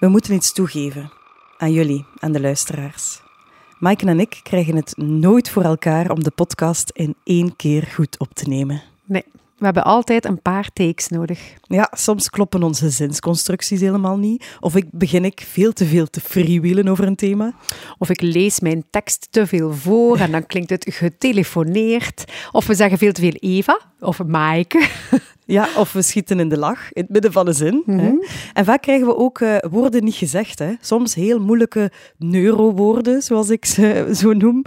We moeten iets toegeven. Aan jullie, aan de luisteraars. Maaike en ik krijgen het nooit voor elkaar om de podcast in één keer goed op te nemen. Nee, we hebben altijd een paar takes nodig. Ja, soms kloppen onze zinsconstructies helemaal niet. Of ik begin ik veel te veel te freewheelen over een thema. Of ik lees mijn tekst te veel voor en dan klinkt het getelefoneerd. Of we zeggen veel te veel Eva of Maaike. Ja, of we schieten in de lach, in het midden van een zin. hè. Mhm. En vaak krijgen we ook eh, woorden niet gezegd. Hè. Soms heel moeilijke neurowoorden, zoals ik ze zo noem.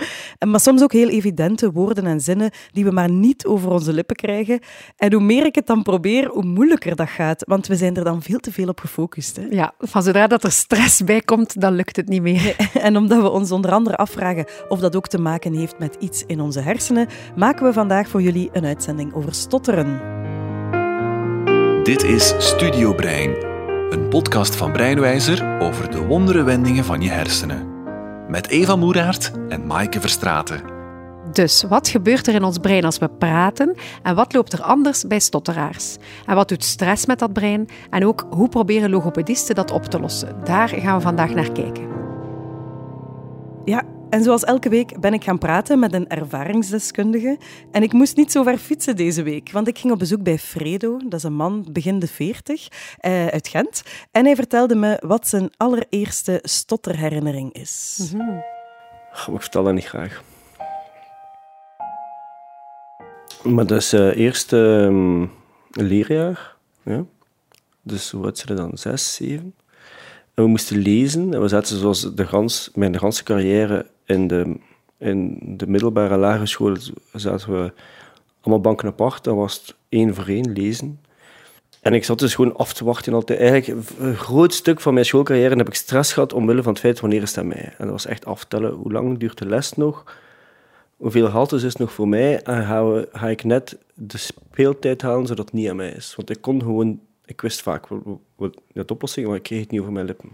Maar soms ook heel evidente woorden en zinnen die we maar niet over onze lippen krijgen. En hoe meer ik het dan probeer, hoe moeilijker dat gaat. Want we zijn er dan veel te veel op gefocust. Hè. Ja, van zodra dat er stress bij komt, dan lukt het niet meer. En omdat we ons onder andere afvragen of dat ook te maken heeft met iets in onze hersenen, maken we vandaag voor jullie een uitzending over stotteren. Dit is Studio Brein, een podcast van Breinwijzer over de wondere wendingen van je hersenen. Met Eva Moeraert en Maaike Verstraten. Dus wat gebeurt er in ons brein als we praten en wat loopt er anders bij stotteraars? En wat doet stress met dat brein? En ook hoe proberen logopedisten dat op te lossen? Daar gaan we vandaag naar kijken. Ja, en zoals elke week ben ik gaan praten met een ervaringsdeskundige. En ik moest niet zo ver fietsen deze week, want ik ging op bezoek bij Fredo. Dat is een man begin de 40 eh, uit Gent. En hij vertelde me wat zijn allereerste stotterherinnering is. Goh, Ik vertel dat niet graag. Maar dat is eh eerste ehm, leerjaar. Ja. Dus hoe oud dan? Zes, zeven. En we moesten lezen. En we zaten zoals de gans, mijn ganse carrière in de, in de middelbare lagere school zaten we allemaal banken apart. Dan was het één voor één lezen. En ik zat dus gewoon af te wachten. Altijd. Eigenlijk een groot stuk van mijn schoolcarrière heb ik stress gehad omwille van het feit wanneer is aan mij. En dat was echt aftellen. Hoe lang duurt de les nog? Hoeveel haltes is nog voor mij? En ga, ik net de speeltijd halen zodat het niet aan mij is? Want ik kon gewoon... Ik wist vaak wat, wat de oplossing, maar ik kreeg het niet over mijn lippen.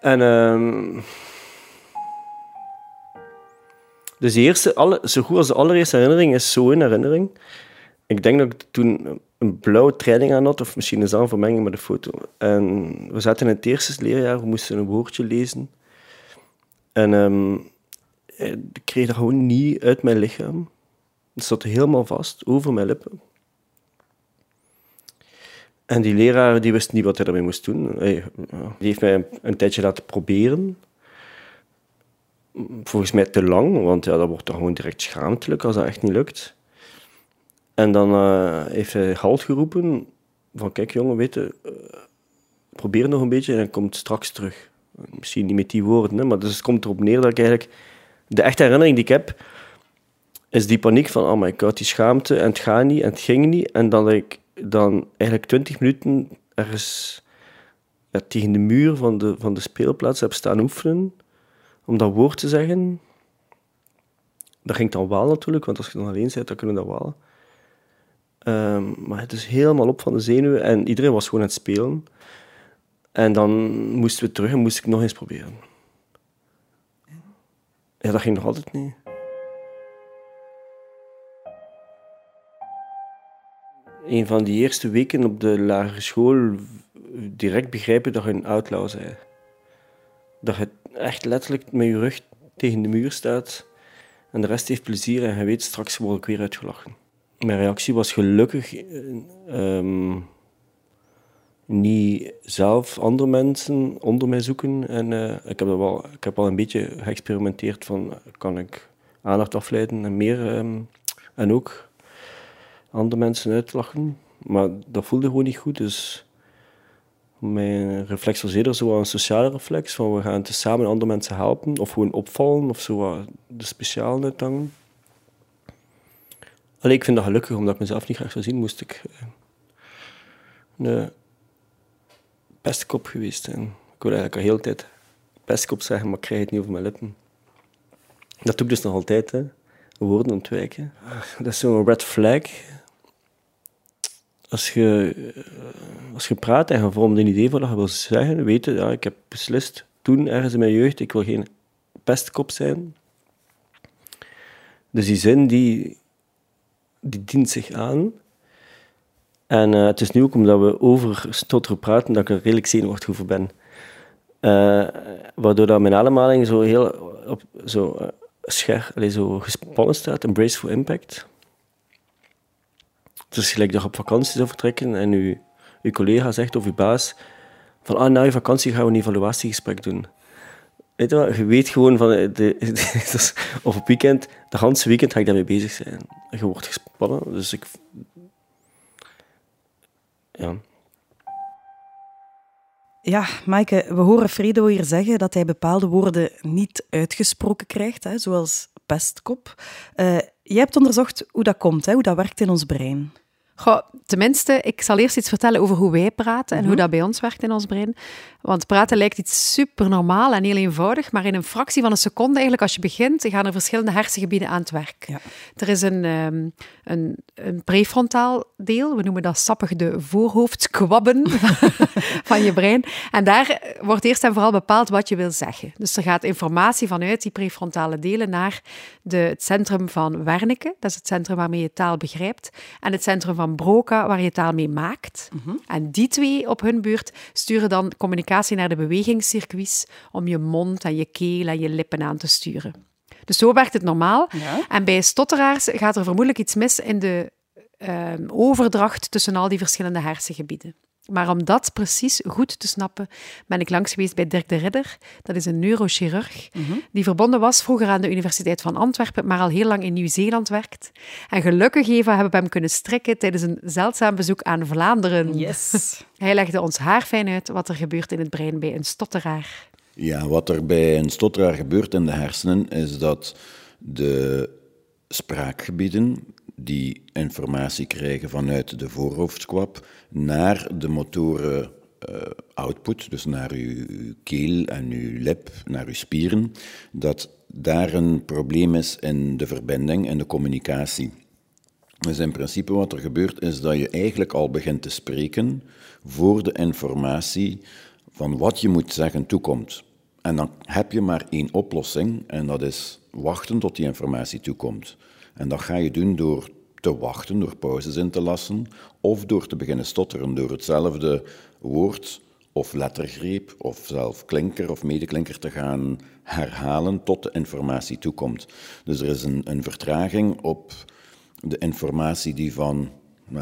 En... ehm dus eerste, alle, zo goed als de allereerste herinnering is zo een herinnering. Ik denk dat ik toen een blauwe training aan had, of misschien is dat een vermenging met de foto. En we zaten in het eerste leerjaar, we moesten een woordje lezen. En ehm, eh, ik kreeg dat gewoon niet uit mijn lichaam. Het zat helemaal vast, over mijn lippen. En die leraar die wist niet wat hij ermee moest doen. Hij, ja, die heeft mij een, een tijdje laten proberen. Volgens mij te lang, want ja, dat wordt dan gewoon direct schaamtelijk als dat echt niet lukt. En dan eh, heeft hij halt geroepen van kijk jongen, weet je, eh, probeer nog een beetje en hij komt straks terug. Misschien niet met die woorden, hè, maar dus het komt erop neer dat ik eigenlijk... De echte herinnering die ik heb, is die paniek van oh my god, die schaamte en het gaat niet en het ging niet. En dat ik dan eigenlijk twintig minuten ergens tegen de muur van de, van de speelplaats heb staan oefenen om dat woord te zeggen. Dat ging dan wel natuurlijk, want als je dan alleen bent, dan kunnen we dat wel. Ehm, maar het is helemaal op van de zenuwen en iedereen was gewoon aan het spelen. En dan moesten we terug en moest ik nog eens proberen. Ja, dat ging nog altijd niet. Een van die eerste weken op de lagere school direct begrijpen dat je een outlaw bent. Dat je echt letterlijk met je rug tegen de muur staat en de rest heeft plezier en je weet straks word ik weer uitgelachen. Mijn reactie was gelukkig eh, ehm, niet zelf andere mensen onder mij zoeken. En eh, ik, heb dat wel, ik heb al een beetje geëxperimenteerd van kan ik aandacht afleiden en meer ehm, en ook andere mensen uitlachen. Maar dat voelde gewoon niet goed, dus mijn reflex was eerder een sociale reflex, van we gaan te samen andere mensen helpen, of gewoon opvallen, of zo de specialen uithangen. Alleen ik vind dat gelukkig, omdat ik mezelf niet graag zou zien, moest ik eh, een pestkop geweest zijn. Ik wil eigenlijk al heel tijd pestkop zeggen, maar ik krijg het niet over mijn lippen. Dat doe ik dus nog altijd, hè. woorden ontwijken. Dat is zo'n red flag. Als je, eh, als je praat en je vormt een idee van wat je wil zeggen, weten, ja, ik heb beslist toen ergens in mijn jeugd, ik wil geen pestkop zijn. Dus die zin die, die dient zich aan. En uh, het is nu ook omdat we over stotteren praten, dat ik er redelijk zenuwachtig over ben. Uh, waardoor dat mijn ademhaling zo heel op, zo, uh, scher, zo gespannen staat, een brace impact. Het is gelijk dat je op vakantie zou vertrekken en uw, uw collega zegt of uw baas van ah, na je vakantie gaan we een evaluatiegesprek doen. Weet je, wat? je weet gewoon van, de, de, of op weekend, de hele weekend ga ik daarmee bezig zijn. Je wordt gespannen, dus ik... Ja. Ja, Maaike, we horen Fredo hier zeggen dat hij bepaalde woorden niet uitgesproken krijgt, hè, zoals pestkop. Uh, jij hebt onderzocht hoe dat komt, hè, hoe dat werkt in ons brein. Goh, tenminste, ik zal eerst iets vertellen over hoe wij praten en hoe mhm. dat bij ons werkt in ons brein. Want praten lijkt iets super normaal en heel eenvoudig, maar in een fractie van een seconde, eigenlijk als je begint, gaan er verschillende hersengebieden aan het werk. Ja. Er is een, um, een, een, prefrontaal deel, we noemen dat sappig de voorhoofdskwabben van je brein. En daar wordt eerst en vooral bepaald wat je wil zeggen. Dus er gaat informatie vanuit die prefrontale delen naar de, het centrum van Wernicke, dat is het centrum waarmee je taal begrijpt, en het centrum van Broca, waar je taal mee maakt. Mhm. En die twee op hun beurt sturen dan communicatie naar de bewegingscircuits om je mond en je keel en je lippen aan te sturen. Dus zo werkt het normaal. En bij stotteraars gaat er vermoedelijk iets mis in de uh, overdracht tussen al die verschillende hersengebieden. Maar om dat precies goed te snappen, ben ik langs geweest bij Dirk de Ridder. Dat is een neurochirurg mhm. die verbonden was vroeger aan de Universiteit van Antwerpen, maar al heel lang in Nieuw-Zeeland werkt. En gelukkig even hebben we hem kunnen strikken tijdens een zeldzaam bezoek aan Vlaanderen. Yes. Hij legde ons haarfijn uit wat er gebeurt in het brein bij een stotteraar. Ja, wat er bij een stotteraar gebeurt in de hersenen is dat de spraakgebieden die informatie krijgen vanuit de voorhoofdskwab naar de motoren uh, output, dus naar uw keel en uw lip, naar uw spieren, dat daar een probleem is in de verbinding en de communicatie. Dus in principe wat er gebeurt is dat je eigenlijk al begint te spreken voor de informatie van wat je moet zeggen toekomt. En dan heb je maar één oplossing en dat is wachten tot die informatie toekomt. En dat ga je doen door te wachten, door pauzes in te lassen, of door te beginnen stotteren, door hetzelfde woord of lettergreep of zelf klinker of medeklinker te gaan herhalen tot de informatie toekomt. Dus er is een, een vertraging op de informatie die van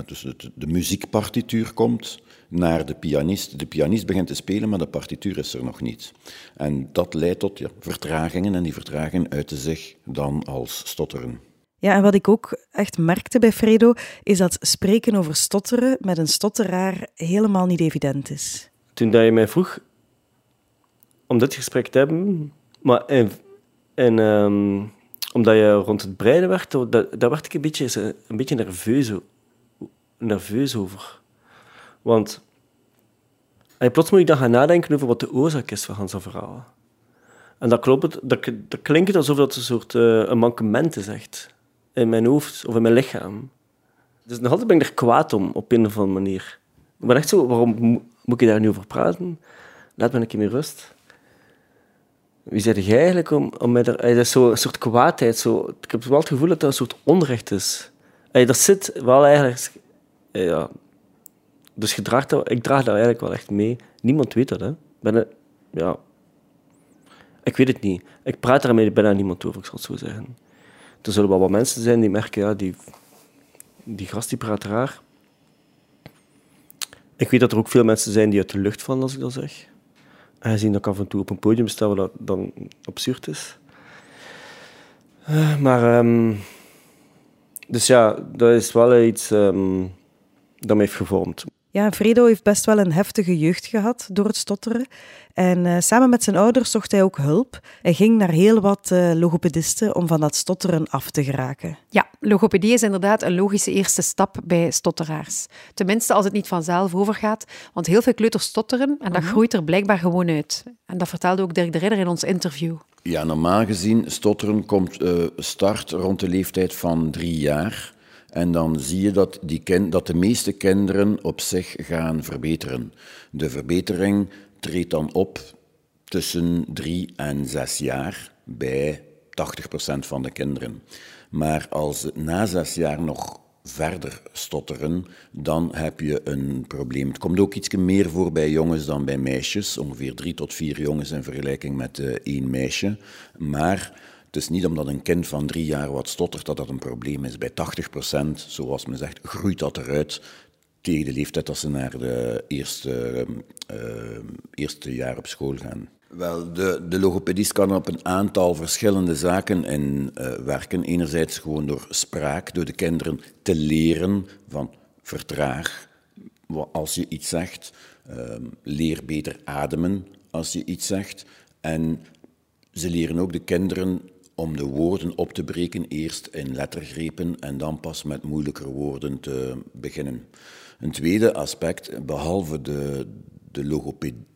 dus de, de muziekpartituur komt naar de pianist. De pianist begint te spelen, maar de partituur is er nog niet. En dat leidt tot ja, vertragingen en die vertragingen uiten zich dan als stotteren. Ja, en wat ik ook echt merkte bij Fredo, is dat spreken over stotteren met een stotteraar helemaal niet evident is. Toen dat je mij vroeg om dit gesprek te hebben, maar en, um, omdat je rond het breiden werd, daar werd ik een beetje, een beetje nerveus, nerveus over. Want en plots moet ik dan gaan nadenken over wat de oorzaak is van zijn verhaal. En dat, klopt, dat, dat klinkt alsof dat een soort uh, een mankement is, echt in mijn hoofd of in mijn lichaam. Dus nog altijd ben ik er kwaad om, op een of andere manier. Ik ben echt zo, waarom moet ik daar nu over praten? Laat me een keer meer rust. Wie zeg jij eigenlijk om, om mij er... Dat is zo een soort kwaadheid. Zo, ik heb wel het gevoel dat dat een soort onrecht is. Dat zit wel eigenlijk... Ja. Dus dat, ik draag dat eigenlijk wel echt mee. Niemand weet dat. Ben, ja. Ik weet het niet. Ik praat daarmee bijna niemand over, ik zal het zo zeggen er zullen wel wat mensen zijn die merken, ja, die, die gast die praat raar. Ik weet dat er ook veel mensen zijn die uit de lucht vallen als ik dat zeg. Aangezien dat ik af en toe op een podium sta wat dat dan absurd is. Uh, maar, um, dus ja, dat is wel iets um, dat me heeft gevormd. Ja, Fredo heeft best wel een heftige jeugd gehad door het stotteren. En uh, samen met zijn ouders zocht hij ook hulp. Hij ging naar heel wat uh, logopedisten om van dat stotteren af te geraken. Ja, logopedie is inderdaad een logische eerste stap bij stotteraars. Tenminste, als het niet vanzelf overgaat. Want heel veel kleuters stotteren en dat mhm. groeit er blijkbaar gewoon uit. En dat vertelde ook Dirk de Ridder in ons interview. Ja, normaal gezien, stotteren komt uh, start rond de leeftijd van drie jaar. En dan zie je dat, die dat de meeste kinderen op zich gaan verbeteren. De verbetering treedt dan op tussen drie en zes jaar bij 80% van de kinderen. Maar als het na zes jaar nog verder stotteren, dan heb je een probleem. Het komt ook iets meer voor bij jongens dan bij meisjes. Ongeveer drie tot vier jongens in vergelijking met uh, één meisje. Maar het is niet omdat een kind van drie jaar wat stottert dat dat een probleem is. Bij 80%, zoals men zegt, groeit dat eruit tegen de leeftijd dat ze naar de eerste, uh, eerste jaar op school gaan. Wel, de, de logopedist kan op een aantal verschillende zaken in uh, werken. Enerzijds gewoon door spraak, door de kinderen te leren van vertraag als je iets zegt, uh, leer beter ademen als je iets zegt. En ze leren ook de kinderen om de woorden op te breken, eerst in lettergrepen en dan pas met moeilijker woorden te beginnen. Een tweede aspect, behalve de, de logopedie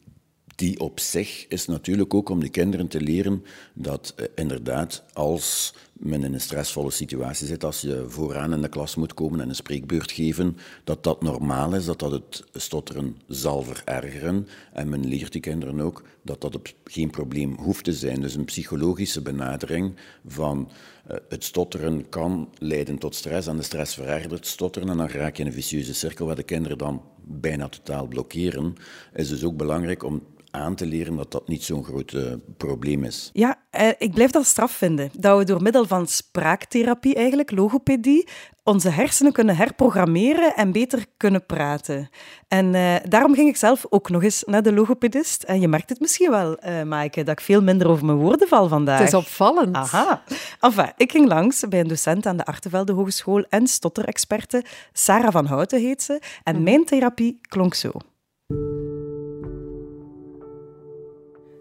die op zich is natuurlijk ook om de kinderen te leren dat eh, inderdaad als men in een stressvolle situatie zit, als je vooraan in de klas moet komen en een spreekbeurt geven, dat dat normaal is, dat dat het stotteren zal verergeren. En men leert die kinderen ook dat dat geen probleem hoeft te zijn. Dus een psychologische benadering van uh, het stotteren kan leiden tot stress en de stress verergert stotteren en dan raak je in een vicieuze cirkel waar de kinderen dan bijna totaal blokkeren. Is dus ook belangrijk om aan te leren dat dat niet zo'n groot uh, probleem is. Ja, eh, ik blijf dat straf vinden. Dat we door middel van spraaktherapie, eigenlijk, logopedie, onze hersenen kunnen herprogrammeren en beter kunnen praten. En uh, daarom ging ik zelf ook nog eens naar de logopedist. En je merkt het misschien wel, uh, Maaike, dat ik veel minder over mijn woorden val vandaag. Het is opvallend. Aha. Enfin, ik ging langs bij een docent aan de Artevelde Hogeschool en stotterexperte. Sarah van Houten heet ze. En mhm. mijn therapie klonk zo.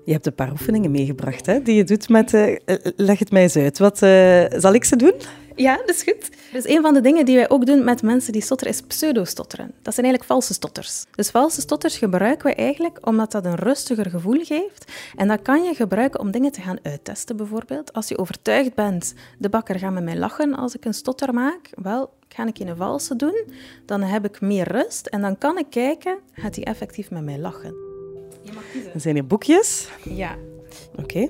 Je hebt een paar oefeningen meegebracht hè, die je doet met... Uh, leg het mij eens uit. Wat, uh, zal ik ze doen? Ja, dat is goed. Dus een van de dingen die wij ook doen met mensen die stotteren, is pseudo-stotteren. Dat zijn eigenlijk valse stotters. Dus valse stotters gebruiken we eigenlijk omdat dat een rustiger gevoel geeft. En dat kan je gebruiken om dingen te gaan uittesten, bijvoorbeeld. Als je overtuigd bent, de bakker gaat met mij lachen als ik een stotter maak, wel, ga ik in een valse doen, dan heb ik meer rust en dan kan ik kijken, gaat hij effectief met mij lachen. Er zijn hier boekjes. Ja. Oké.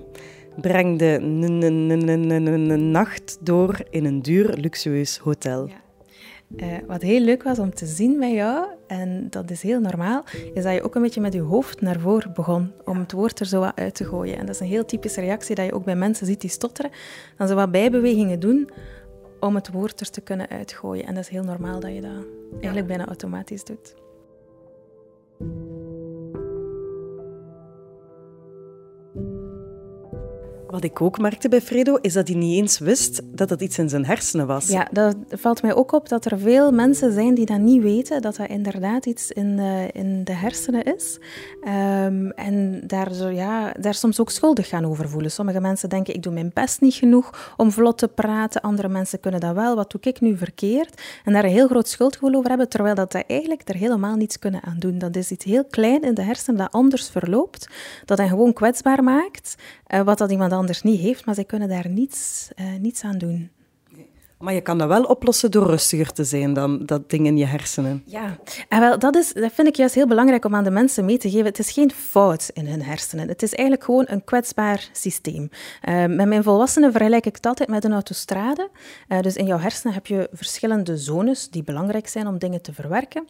Breng de nacht door in een duur, luxueus hotel. Ja. Uh, wat heel leuk was om te zien bij jou, en dat is heel normaal, is dat je ook een beetje met je hoofd naar voren begon om het woord er zo wat uit te gooien. En dat is een heel typische reactie dat je ook bij mensen ziet die stotteren. Dan zo wat bijbewegingen doen om het woord er te kunnen uitgooien. En dat is heel normaal dat je dat eigenlijk bijna automatisch doet. Wat ik ook merkte bij Fredo, is dat hij niet eens wist dat dat iets in zijn hersenen was. Ja, dat valt mij ook op dat er veel mensen zijn die dat niet weten, dat dat inderdaad iets in de, in de hersenen is. Um, en daar, ja, daar soms ook schuldig gaan over voelen. Sommige mensen denken, ik doe mijn best niet genoeg om vlot te praten. Andere mensen kunnen dat wel. Wat doe ik nu verkeerd? En daar een heel groot schuldgevoel over hebben, terwijl dat, dat eigenlijk er helemaal niets kunnen aan doen. Dat is iets heel klein in de hersenen dat anders verloopt, dat hen gewoon kwetsbaar maakt, uh, wat dat iemand anders anders niet heeft, maar zij kunnen daar niets, uh, niets aan doen. Maar je kan dat wel oplossen door rustiger te zijn dan dat ding in je hersenen. Ja, en wel, dat, is, dat vind ik juist heel belangrijk om aan de mensen mee te geven. Het is geen fout in hun hersenen. Het is eigenlijk gewoon een kwetsbaar systeem. Uh, met mijn volwassenen vergelijk ik het altijd met een autostrade. Uh, dus in jouw hersenen heb je verschillende zones die belangrijk zijn om dingen te verwerken.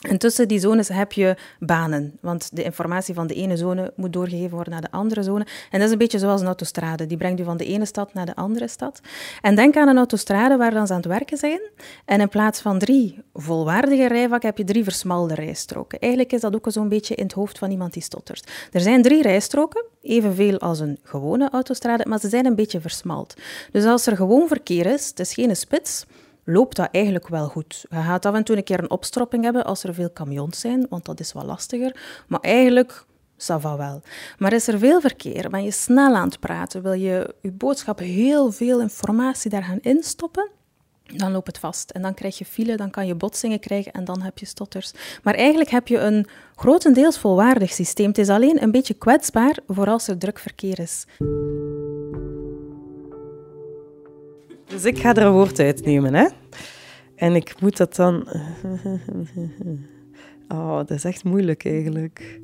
En tussen die zones heb je banen, want de informatie van de ene zone moet doorgegeven worden naar de andere zone. En dat is een beetje zoals een autostrade, die brengt u van de ene stad naar de andere stad. En denk aan een autostrade waar dan ze aan het werken zijn. En in plaats van drie volwaardige rijvakken heb je drie versmalde rijstroken. Eigenlijk is dat ook zo'n beetje in het hoofd van iemand die stottert. Er zijn drie rijstroken, evenveel als een gewone autostrade, maar ze zijn een beetje versmald. Dus als er gewoon verkeer is, het is geen spits, loopt dat eigenlijk wel goed. Je gaat af en toe een keer een opstropping hebben als er veel camions zijn, want dat is wat lastiger. Maar eigenlijk ça va wel. Maar is er veel verkeer, ben je snel aan het praten, wil je je boodschap heel veel informatie daar gaan instoppen, dan loopt het vast. En dan krijg je file, dan kan je botsingen krijgen en dan heb je stotters. Maar eigenlijk heb je een grotendeels volwaardig systeem. Het is alleen een beetje kwetsbaar voor als er druk verkeer is. Dus ik ga er een woord uitnemen, hè. En ik moet dat dan... Oh, dat is echt moeilijk eigenlijk.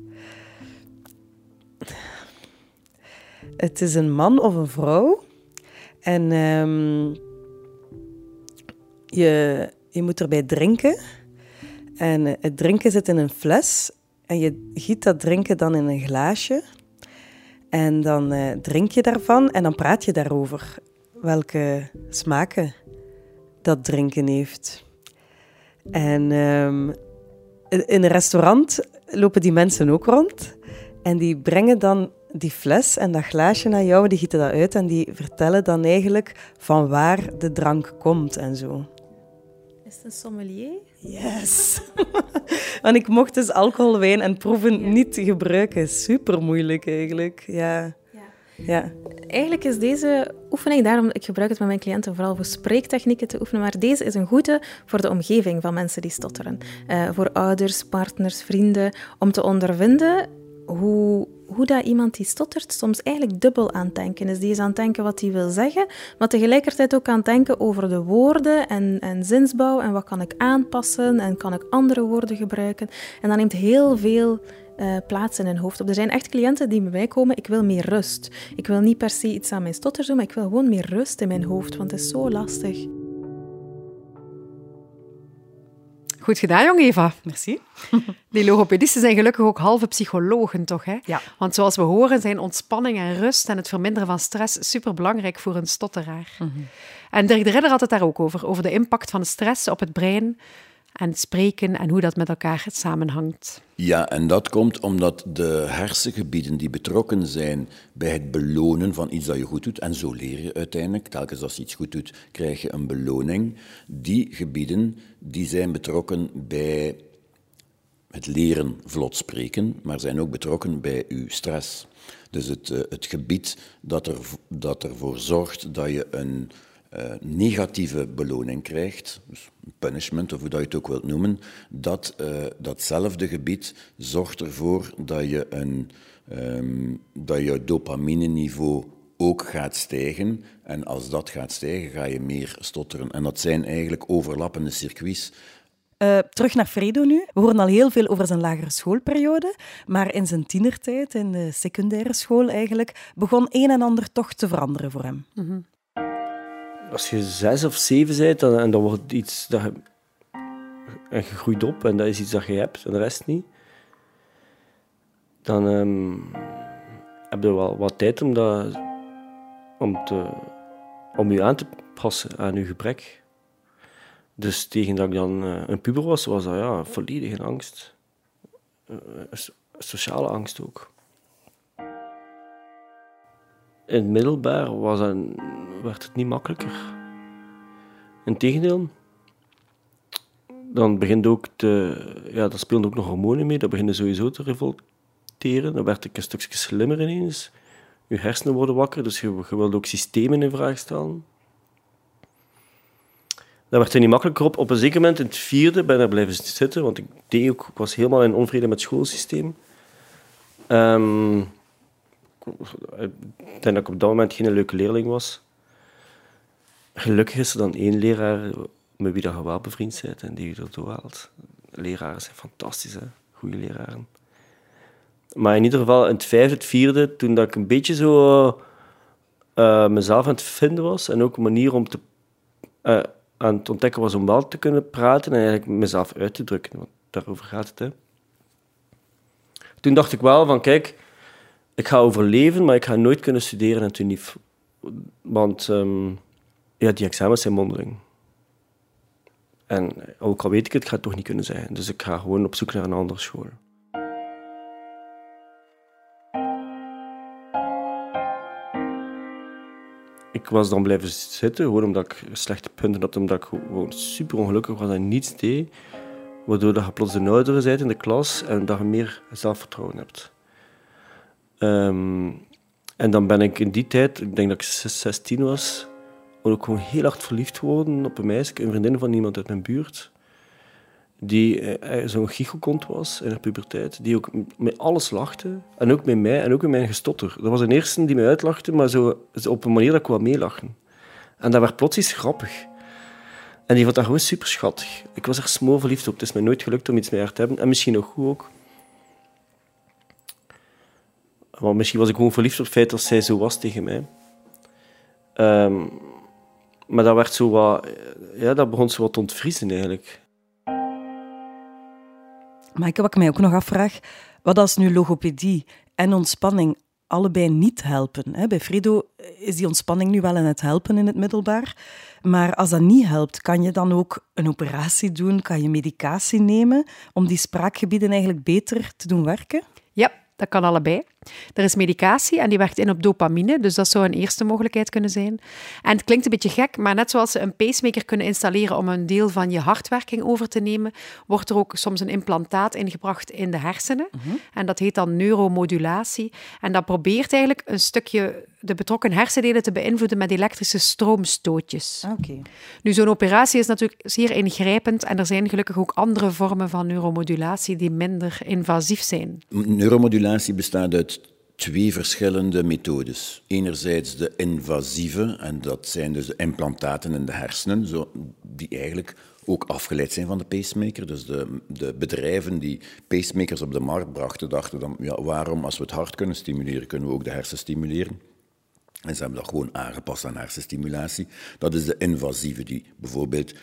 Het is een man of een vrouw. En um, je, je moet erbij drinken. En eh, het drinken zit in een fles. En je giet dat drinken dan in een glaasje. En dan uh, drink je daarvan en dan praat je daarover. Welke smaken dat drinken heeft. En um, in een restaurant lopen die mensen ook rond. En die brengen dan die fles en dat glaasje naar jou, die gieten dat uit en die vertellen dan eigenlijk van waar de drank komt en zo. Is het een sommelier? Yes! Want ik mocht dus alcohol, wijn en proeven niet gebruiken. Super moeilijk eigenlijk, ja. Ja. Eigenlijk is deze oefening, daarom ik gebruik het met mijn cliënten vooral voor spreektechnieken te oefenen, maar deze is een goede voor de omgeving van mensen die stotteren. Uh, voor ouders, partners, vrienden, om te ondervinden hoe, hoe dat iemand die stottert soms eigenlijk dubbel aan het denken is. Die is aan het denken wat hij wil zeggen, maar tegelijkertijd ook aan het denken over de woorden en, en zinsbouw en wat kan ik aanpassen en kan ik andere woorden gebruiken. En dat neemt heel veel uh, plaats in hun hoofd op. Er zijn echt cliënten die bij mij komen, ik wil meer rust. Ik wil niet per se iets aan mijn stotter doen, maar ik wil gewoon meer rust in mijn hoofd, want het is zo lastig. Goed gedaan, jong Eva. Merci. Die logopedisten zijn gelukkig ook halve psychologen, toch? Hè? Ja. Want zoals we horen zijn ontspanning en rust en het verminderen van stress superbelangrijk voor een stotteraar. Mm -hmm. En Dirk de Ridder had het daar ook over, over de impact van de stress op het brein en spreken en hoe dat met elkaar samenhangt. Ja, en dat komt omdat de hersengebieden die betrokken zijn bij het belonen van iets dat je goed doet, en zo leer je uiteindelijk, telkens als je iets goed doet, krijg je een beloning. Die gebieden die zijn betrokken bij het leren vlot spreken, maar zijn ook betrokken bij uw stress. Dus het, het gebied dat, er, dat ervoor zorgt dat je een uh, negatieve beloning krijgt, dus punishment of hoe dat je het ook wilt noemen, dat, uh, datzelfde gebied zorgt ervoor dat je, een, um, dat je dopamine-niveau ook gaat stijgen. En als dat gaat stijgen, ga je meer stotteren. En dat zijn eigenlijk overlappende circuits. Uh, terug naar Fredo nu. We horen al heel veel over zijn lagere schoolperiode, maar in zijn tienertijd, in de secundaire school eigenlijk, begon een en ander toch te veranderen voor hem. Mm -hmm als je zes of zeven bent, dan, en dan wordt iets dat je, en groeit op en dat is iets dat je hebt en de rest niet, dan um, heb je wel wat tijd om, dat, om, te, om je aan te passen aan je gebrek. Dus tegen dat ik dan uh, een puber was, was dat ja, volledige angst. Uh, sociale angst ook. In het middelbaar was dat, werd het niet makkelijker. Integendeel, dan begint ook te, ja, dat speelde ook nog hormonen mee, dat begint sowieso te revolteren. Dan werd ik een stukje slimmer ineens. Je hersenen worden wakker, dus je, je wilde ook systemen in vraag stellen. Dat werd er niet makkelijker op. Op een zeker moment, in het vierde, ben ik blijven zitten, want ik, deed ook, was helemaal in onvrede met het schoolsysteem. Um, ik denk dat ik op dat moment geen leuke leerling was. Gelukkig is er dan één leraar met wie je wel bevriend bent en die je er doorhaalt. Leraren zijn fantastisch, goede leraren. Maar in ieder geval, in het vijfde, het vierde, toen dat ik een beetje zo uh, mezelf aan het vinden was en ook een manier om te, uh, aan ontdekken was om wel te kunnen praten en eigenlijk mezelf uit te drukken, want daarover gaat het. Hè. Toen dacht ik wel van, kijk, ik ga overleven, maar ik ga nooit kunnen studeren en toen niet. Want um, ja, die examens zijn mondeling. En ook al weet ik het, ik ga het toch niet kunnen zeggen. Dus ik ga gewoon op zoek naar een andere school. Ik was dan blijven zitten, gewoon omdat ik slechte punten had, omdat ik gewoon super ongelukkig was en niets deed. Waardoor dat je plots de oudere bent in de klas en dat je meer zelfvertrouwen hebt. Um, en dan ben ik in die tijd, ik denk dat ik 16 was, ook gewoon heel hard verliefd geworden op een meisje, een vriendin van iemand uit mijn buurt. Die eh, zo'n gichelkont was in haar puberteit, die ook met alles lachte. En ook met mij en ook met mijn gestotter. Dat was een eerste die mij uitlachte, maar zo, op een manier dat ik wou meelachen. En dat werd plots iets grappig. En die vond dat gewoon super schattig. Ik was er smoor verliefd op. Het is mij nooit gelukt om iets met haar te hebben. En misschien nog goed ook. Want misschien was ik gewoon verliefd op het feit dat zij zo was tegen mij. Um, Maar dat, werd zo wat, ja, dat begon zo wat te ontvriezen eigenlijk. Maaike, wat ik mij ook nog afvraag, wat als nu logopedie en ontspanning allebei niet helpen? Bij Fredo is die ontspanning nu wel aan het helpen in het middelbaar. Maar als dat niet helpt, kan je dan ook een operatie doen? Kan je medicatie nemen om die spraakgebieden eigenlijk beter te doen werken? Ja, dat kan allebei. Er is medicatie en die werkt in op dopamine, dus dat zou een eerste mogelijkheid kunnen zijn. En het klinkt een beetje gek, maar net zoals ze een pacemaker kunnen installeren om een deel van je hartwerking over te nemen, wordt er ook soms een implantaat ingebracht in de hersenen. Mhm. En dat heet dan neuromodulatie. En dat probeert eigenlijk een stukje de betrokken hersendelen te beïnvloeden met elektrische stroomstootjes. Okay. Nu, zo'n operatie is natuurlijk zeer ingrijpend en er zijn gelukkig ook andere vormen van neuromodulatie die minder invasief zijn. Neuromodulatie bestaat uit twee verschillende methodes. Enerzijds de invasieve, en dat zijn dus de implantaten in de hersenen, zo, die eigenlijk ook afgeleid zijn van de pacemaker. Dus de, de bedrijven die pacemakers op de markt brachten, dachten dan, ja, waarom als we het hart kunnen stimuleren, kunnen we ook de hersen stimuleren. En ze hebben dat gewoon aangepast aan hersenstimulatie. Dat is de invasieve, die bijvoorbeeld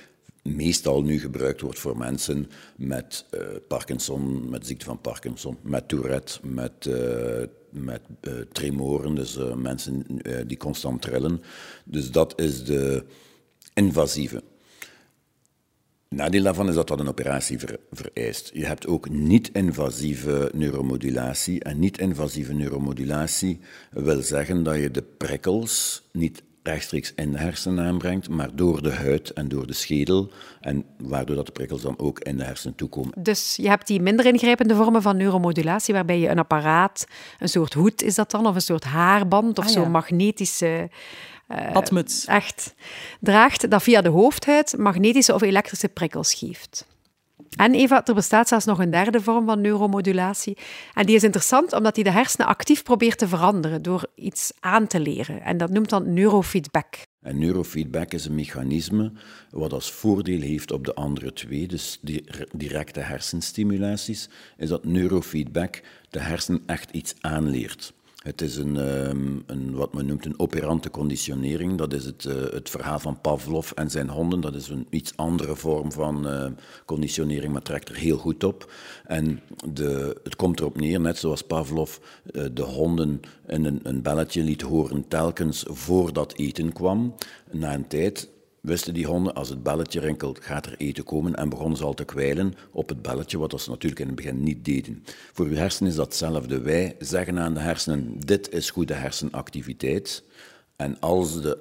meestal nu gebruikt wordt voor mensen met uh, Parkinson, met ziekte van Parkinson, met Tourette, met, uh, met uh, tremoren, dus mensen die constant trillen. Dus dat is de invasieve. Nadeel daarvan is dat dat een operatie vereist. Je hebt ook niet-invasieve neuromodulatie. En niet-invasieve neuromodulatie wil zeggen dat je de prikkels niet rechtstreeks in de hersenen aanbrengt, maar door de huid en door de schedel, en waardoor dat de prikkels dan ook in de hersenen toekomen. Dus je hebt die minder ingrijpende vormen van neuromodulatie, waarbij je een apparaat, een soort hoed is dat dan, of een soort haarband, of ah, zo'n magnetische... Uh, Badmuts. Echt. Draagt dat via de hoofdhuid magnetische of elektrische prikkels geeft. En Eva, er bestaat zelfs nog een derde vorm van neuromodulatie. En die is interessant omdat die de hersenen actief probeert te veranderen door iets aan te leren. En dat noemt dan neurofeedback. En neurofeedback is een mechanisme wat als voordeel heeft op de andere twee, dus die directe hersenstimulaties, is dat neurofeedback de hersen echt iets aanleert. Het is een, ehm, een, wat men noemt een operante conditionering. Dat is het, uh, het verhaal van Pavlov en zijn honden. Dat is een iets andere vorm van uh, conditionering, maar trekt er heel goed op. En de, het komt erop neer, net zoals Pavlov uh, de honden een, een belletje liet horen telkens voordat eten kwam. Na een tijd wisten die honden, als het belletje rinkelt, gaat er eten komen en begonnen ze al te kwijlen op het belletje, wat ze natuurlijk in het begin niet deden. Voor uw hersenen is dat hetzelfde. Wij zeggen aan de hersenen, dit is goede hersenactiviteit. En als, de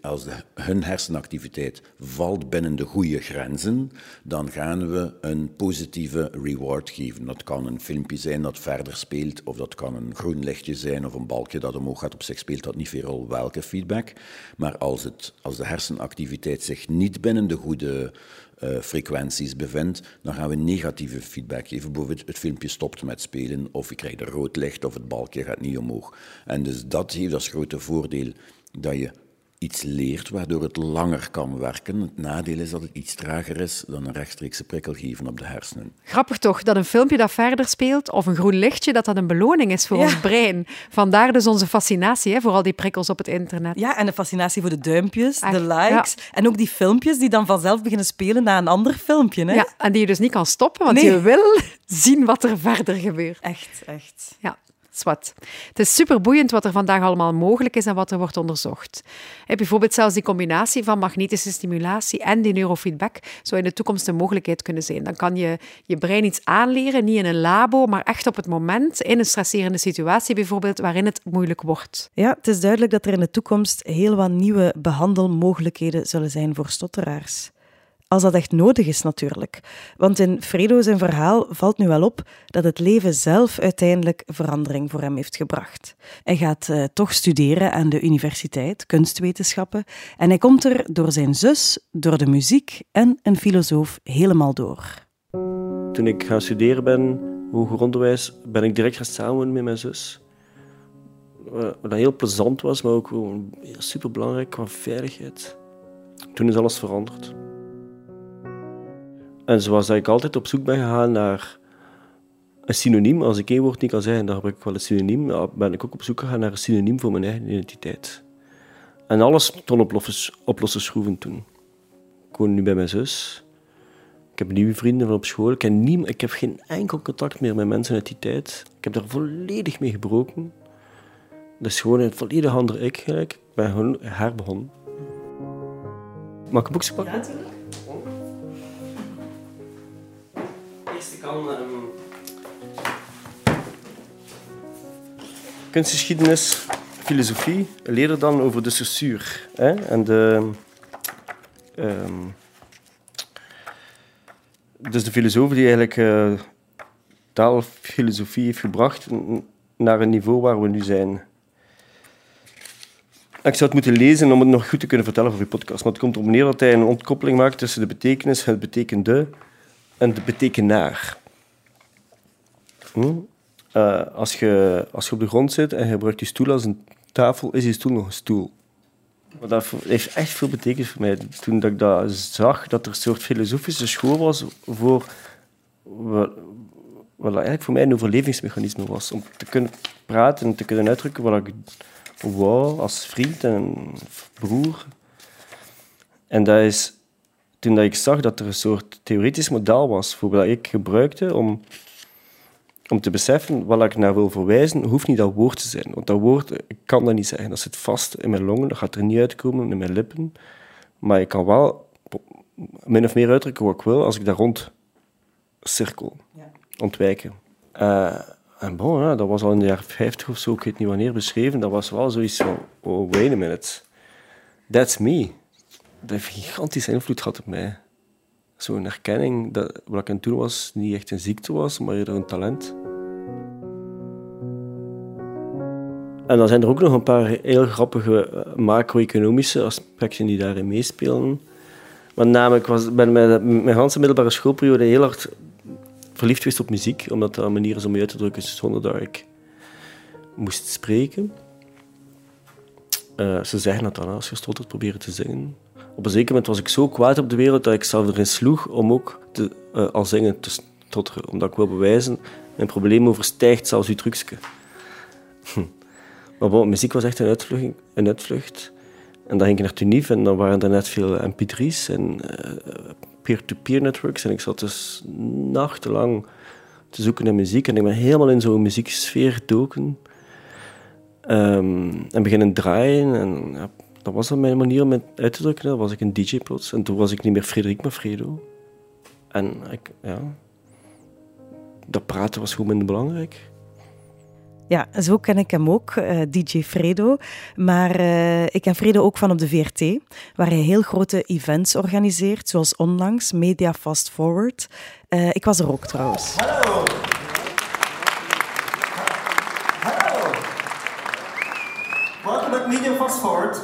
als de, hun hersenactiviteit valt binnen de goede grenzen, dan gaan we een positieve reward geven. Dat kan een filmpje zijn dat verder speelt, of dat kan een groen lichtje zijn, of een balkje dat omhoog gaat. Op zich speelt dat niet veel welke feedback. Maar als, het, als de hersenactiviteit zich niet binnen de goede uh, frequenties bevindt, dan gaan we negatieve feedback geven. Bijvoorbeeld het filmpje stopt met spelen, of je krijgt een rood licht, of het balkje gaat niet omhoog. En dus dat heeft als grote voordeel dat je iets leert waardoor het langer kan werken. Het nadeel is dat het iets trager is dan een rechtstreekse prikkel geven op de hersenen. Grappig toch, dat een filmpje dat verder speelt of een groen lichtje, dat dat een beloning is voor ons brein. Vandaar dus onze fascinatie hè, voor al die prikkels op het internet. Ja, en de fascinatie voor de duimpjes, de likes en ook die filmpjes die dan vanzelf beginnen spelen na een ander filmpje. Hè? Ja, en die je dus niet kan stoppen, want je wil zien wat er verder gebeurt. Echt, echt. Ja. Zwat. Het is superboeiend wat er vandaag allemaal mogelijk is en wat er wordt onderzocht. bijvoorbeeld zelfs die combinatie van magnetische stimulatie en die neurofeedback zou in de toekomst een mogelijkheid kunnen zijn. Dan kan je je brein iets aanleren, niet in een labo, maar echt op het moment, in een stresserende situatie bijvoorbeeld, waarin het moeilijk wordt. Ja, het is duidelijk dat er in de toekomst heel wat nieuwe behandelmogelijkheden zullen zijn voor stotteraars. Als dat echt nodig is natuurlijk. Want in Fredo zijn verhaal valt nu wel op dat het leven zelf uiteindelijk verandering voor hem heeft gebracht. Hij gaat uh, toch studeren aan de universiteit, kunstwetenschappen, en hij komt er door zijn zus, door de muziek en een filosoof helemaal door. Toen ik gaan studeren ben, hoger onderwijs, ben ik direct gaan samen met mijn zus. Wat heel plezant was, maar ook super belangrijk qua veiligheid. Toen is alles veranderd. En zoals ik altijd op zoek ben gegaan naar een synoniem, als ik één woord niet kan zeggen, dan gebruik ik wel een synoniem, ben ik ook op zoek gegaan naar een synoniem voor mijn eigen identiteit. en alles stond op losse, op losse schroeven toen. Ik woon nu bij mijn zus. Ik heb nieuwe vrienden van op school. Ik heb, ik heb geen enkel contact meer met mensen uit die tijd. Ik heb daar volledig mee gebroken. Dat is gewoon een volledig ander ik. Gelijk. Ik ben gewoon herbegonnen. Mag ik een boekje pakken? Ja, natuurlijk. Kunstgeschiedenis, filosofie. Leren dan over de censuur. Hè? En de... Um... Dus de filosoof die eigenlijk uh, taalfilosofie heeft gebracht naar een niveau waar we nu zijn. Ik zou het moeten lezen om het nog goed te kunnen vertellen voor je podcast. Maar het komt erop neer dat hij een ontkoppeling maakt tussen de betekenis, het betekende en de betekenaar. Hm? Uh, als, je, als je op de grond zit en je gebruikt je stoel als een tafel, is je stoel nog een stoel. Maar dat heeft echt veel betekenis voor mij. Toen dat ik dat zag, dat er een soort filosofische school was voor wat, wat eigenlijk voor mij een overlevingsmechanisme was. Om te kunnen praten en te kunnen uitdrukken wat ik wou als vriend en broer. En dat is toen dat ik zag dat er een soort theoretisch model was voor wat ik gebruikte om, om te beseffen wat ik naar wil verwijzen, hoeft niet dat woord te zijn. Want dat woord, ik kan dat niet zeggen. Dat zit vast in mijn longen, dat gaat er niet uitkomen in mijn lippen. Maar ik kan wel min of meer uitdrukken wat ik wil als ik daar rond cirkel, ja. ontwijken. Uh, en bon, ja, dat was al in de jaren 50 of zo, ik weet niet wanneer beschreven. Dat was wel zoiets van: oh, wait a minute. That's me. Dat heeft gigantische invloed gehad op mij. Zo'n erkenning dat wat ik aan toen was niet echt een ziekte was, maar eerder een talent. En dan zijn er ook nog een paar heel grappige eh, macro-economische aspecten die daarin meespelen. Want namelijk was, ben mijn, mijn hele middelbare schoolperiode heel hard verliefd geweest op muziek, omdat dat een manier is om je uit te drukken zonder dat ik moest spreken. Uh, ze zeggen dat dan, als je stottert, proberen te zingen. Op een zeker moment was ik zo kwaad op de wereld dat ik zelf erin sloeg om ook te, uh, al zingen te stotteren. Omdat ik wil bewijzen, mijn probleem overstijgt zelfs uw trucje. Hm. Maar muziek was echt een uitvlucht, een uitvlucht. En dan ging ik naar Tunif en dan waren er net veel mp3's en uh, peer-to-peer networks. En ik zat dus nachtenlang te zoeken naar muziek. En ik ben helemaal in zo'n muzieksfeer gedoken. Um, en beginnen draaien. En dat was dan mijn manier om uit te drukken. Dan was ik een DJ plots. En toen was ik niet meer Frederik, maar Fredo. En ik, ja, dat praten was gewoon minder belangrijk. Ja, zo ken ik hem ook, eh, DJ Fredo. Maar uh, ik ken Fredo ook van op de VRT, waar hij heel grote events organiseert, zoals onlangs Media Fast Forward. Uh, ik was er ook trouwens. Hallo. Hallo. Welcome at Media Fast Forward.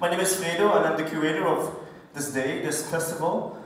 My name is Fredo and I'm the curator of this day, this festival.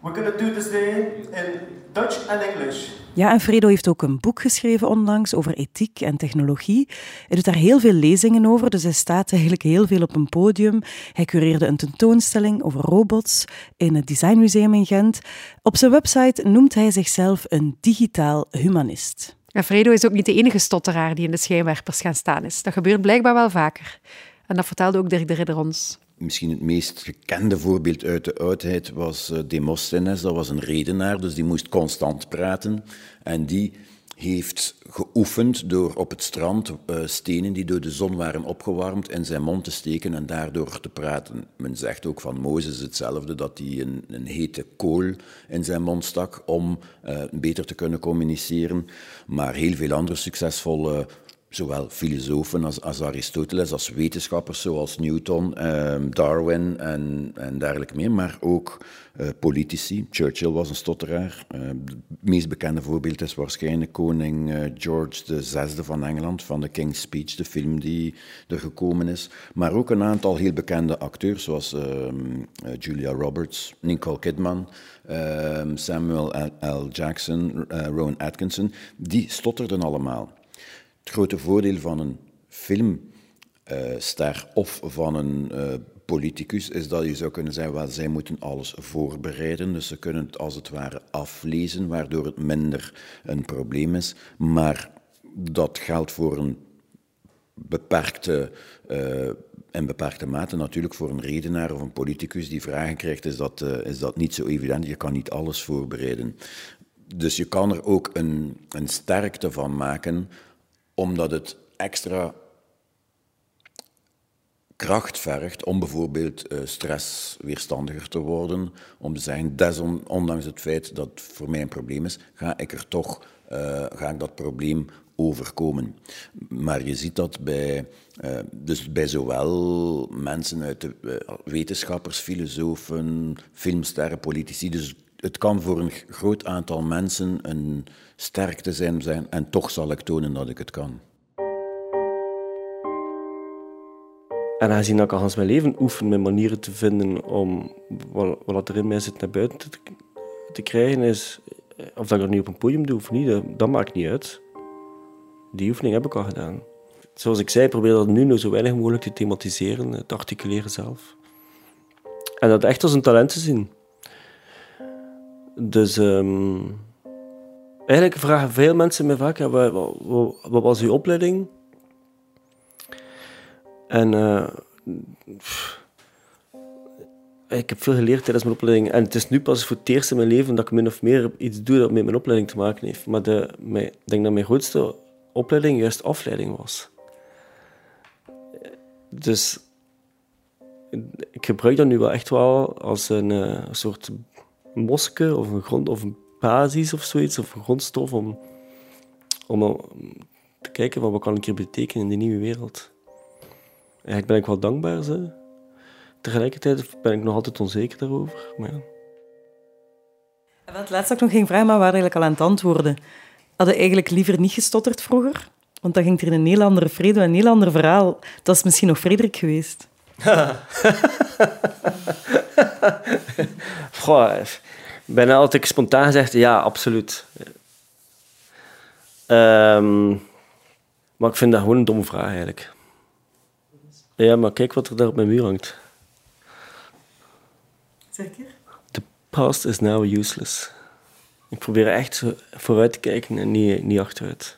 We're going to do this day in Dutch and English. Ja, en Fredo heeft ook een boek geschreven onlangs over ethiek en technologie. Hij doet daar heel veel lezingen over, dus hij staat eigenlijk heel veel op een podium. Hij cureerde een tentoonstelling over robots in het Designmuseum in Gent. Op zijn website noemt hij zichzelf een digitaal humanist. En Fredo is ook niet de enige stotteraar die in de schijnwerpers gaan staan is. Dat gebeurt blijkbaar wel vaker. En dat vertelde ook Dirk de Ridder ons misschien het meest gekende voorbeeld uit de oudheid was uh, Demosthenes. Dat was een redenaar, dus die moest constant praten. En die heeft geoefend door op het strand uh, stenen die door de zon waren opgewarmd in zijn mond te steken en daardoor te praten. Men zegt ook van Mozes hetzelfde, dat hij een, een hete kool in zijn mond stak om uh, beter te kunnen communiceren. Maar heel veel andere succesvolle zowel filosofen als, Aristoteles, als wetenschappers zoals Newton, eh, Darwin en, en dergelijke meer, maar ook uh, politici. Churchill was een stotteraar. Uh, het meest bekende voorbeeld is waarschijnlijk koning uh, George VI van Engeland, van The King's Speech, de film die er gekomen is. Maar ook een aantal heel bekende acteurs, zoals Julia Roberts, Nicole Kidman, Samuel L. Jackson, Rowan Atkinson. Die stotterden allemaal. Het grote voordeel van een filmster uh, of van een uh, politicus is dat je zou kunnen zeggen, wel, zij moeten alles voorbereiden, dus ze kunnen het als het ware aflezen, waardoor het minder een probleem is. Maar dat geldt voor een beperkte, uh, in beperkte mate natuurlijk voor een redenaar of een politicus die vragen krijgt, is dat, is dat niet zo evident. Je kan niet alles voorbereiden. Dus je kan er ook een, een sterkte van maken, omdat het extra kracht vergt om bijvoorbeeld uh, stressweerstandiger te worden. Om te zeggen, desondanks het feit dat het voor mij een probleem is, ga ik er toch, uh, ga ik dat probleem overkomen. Maar je ziet dat bij, uh, dus bij zowel mensen uit de wetenschappers, filosofen, filmsterren, politici. Dus het kan voor een groot aantal mensen een sterkte zijn, zijn en toch zal ik tonen dat ik het kan. En aangezien ik al mijn leven oefen met manieren te vinden om wat, er in mij zit naar buiten te, krijgen, is of dat ik dat nu op een podium doe of niet, dat, dat, maakt niet uit. Die oefening heb ik al gedaan. Zoals ik zei, probeer dat nu zo weinig mogelijk te thematiseren, te articuleren zelf. En dat echt als een talent te zien. Dus um, eigenlijk vragen veel mensen me vaak, wat, wat, wat was uw opleiding? En uh, ik heb veel geleerd tijdens mijn opleiding. En het is nu pas voor het eerst in mijn leven dat ik min of meer iets doe dat met mijn opleiding te maken heeft. Maar de, ik denk dat mijn grootste opleiding juist afleiding was. Dus ik gebruik dat nu wel echt wel als een, een soort moske of een grond of een basis of zoiets, of een grondstof om, om te kijken van wat kan ik hier betekenen in die nieuwe wereld. Eigenlijk ben ik wel dankbaar. Ze. Tegelijkertijd ben ik nog altijd onzeker daarover. Maar ja. Het laatste dat ik nog ging vragen, maar we waren eigenlijk al aan het antwoorden. Hadden eigenlijk liever niet gestotterd vroeger? Want dan ging er in een heel andere vrede, een heel ander verhaal. Dat is misschien nog Frederik geweest. Goh, bijna altijd spontaan gezegd, ja, absoluut. Um, maar ik vind dat gewoon een domme vraag eigenlijk. Ja, maar kijk wat er daar op mijn muur hangt. Zeker? The past is now useless. Ik probeer echt vooruit te kijken en niet, niet achteruit.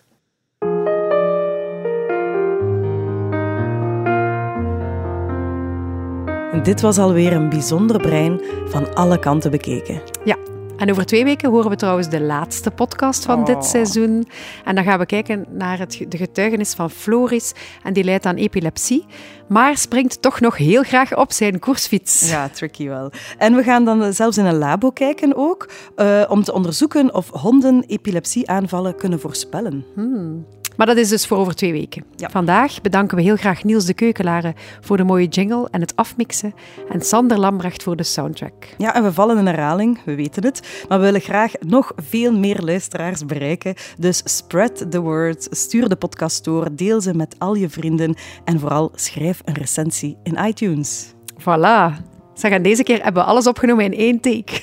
Dit was alweer een bijzonder brein van alle kanten bekeken. Ja, en over twee weken horen we trouwens de laatste podcast van dit oh. seizoen. En dan gaan we kijken naar het, de getuigenis van Floris. En die leidt aan epilepsie. Maar springt toch nog heel graag op zijn koersfiets. Ja, tricky wel. En we gaan dan zelfs in een labo kijken ook. Uh, om te onderzoeken of honden epilepsieaanvallen kunnen voorspellen. Hmm. Maar dat is dus voor over twee weken. Vandaag bedanken we heel graag Niels de Keukelaren voor de mooie jingle en het afmixen. En Sander Lambrecht voor de soundtrack. Ja, en we vallen in herhaling, we weten het. Maar we willen graag nog veel meer luisteraars bereiken. Dus spread the word, stuur de podcast door, deel ze met al je vrienden. En vooral schrijf een recensie in iTunes. Voilà. Zeg, en deze keer hebben we alles opgenomen in één take.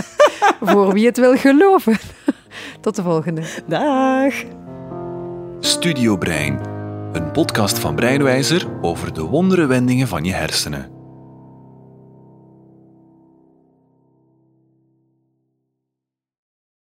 voor wie het wil geloven. Tot de volgende. Dag. Studio Brein, een podcast van Breinwijzer over de wondere wendingen van je hersenen.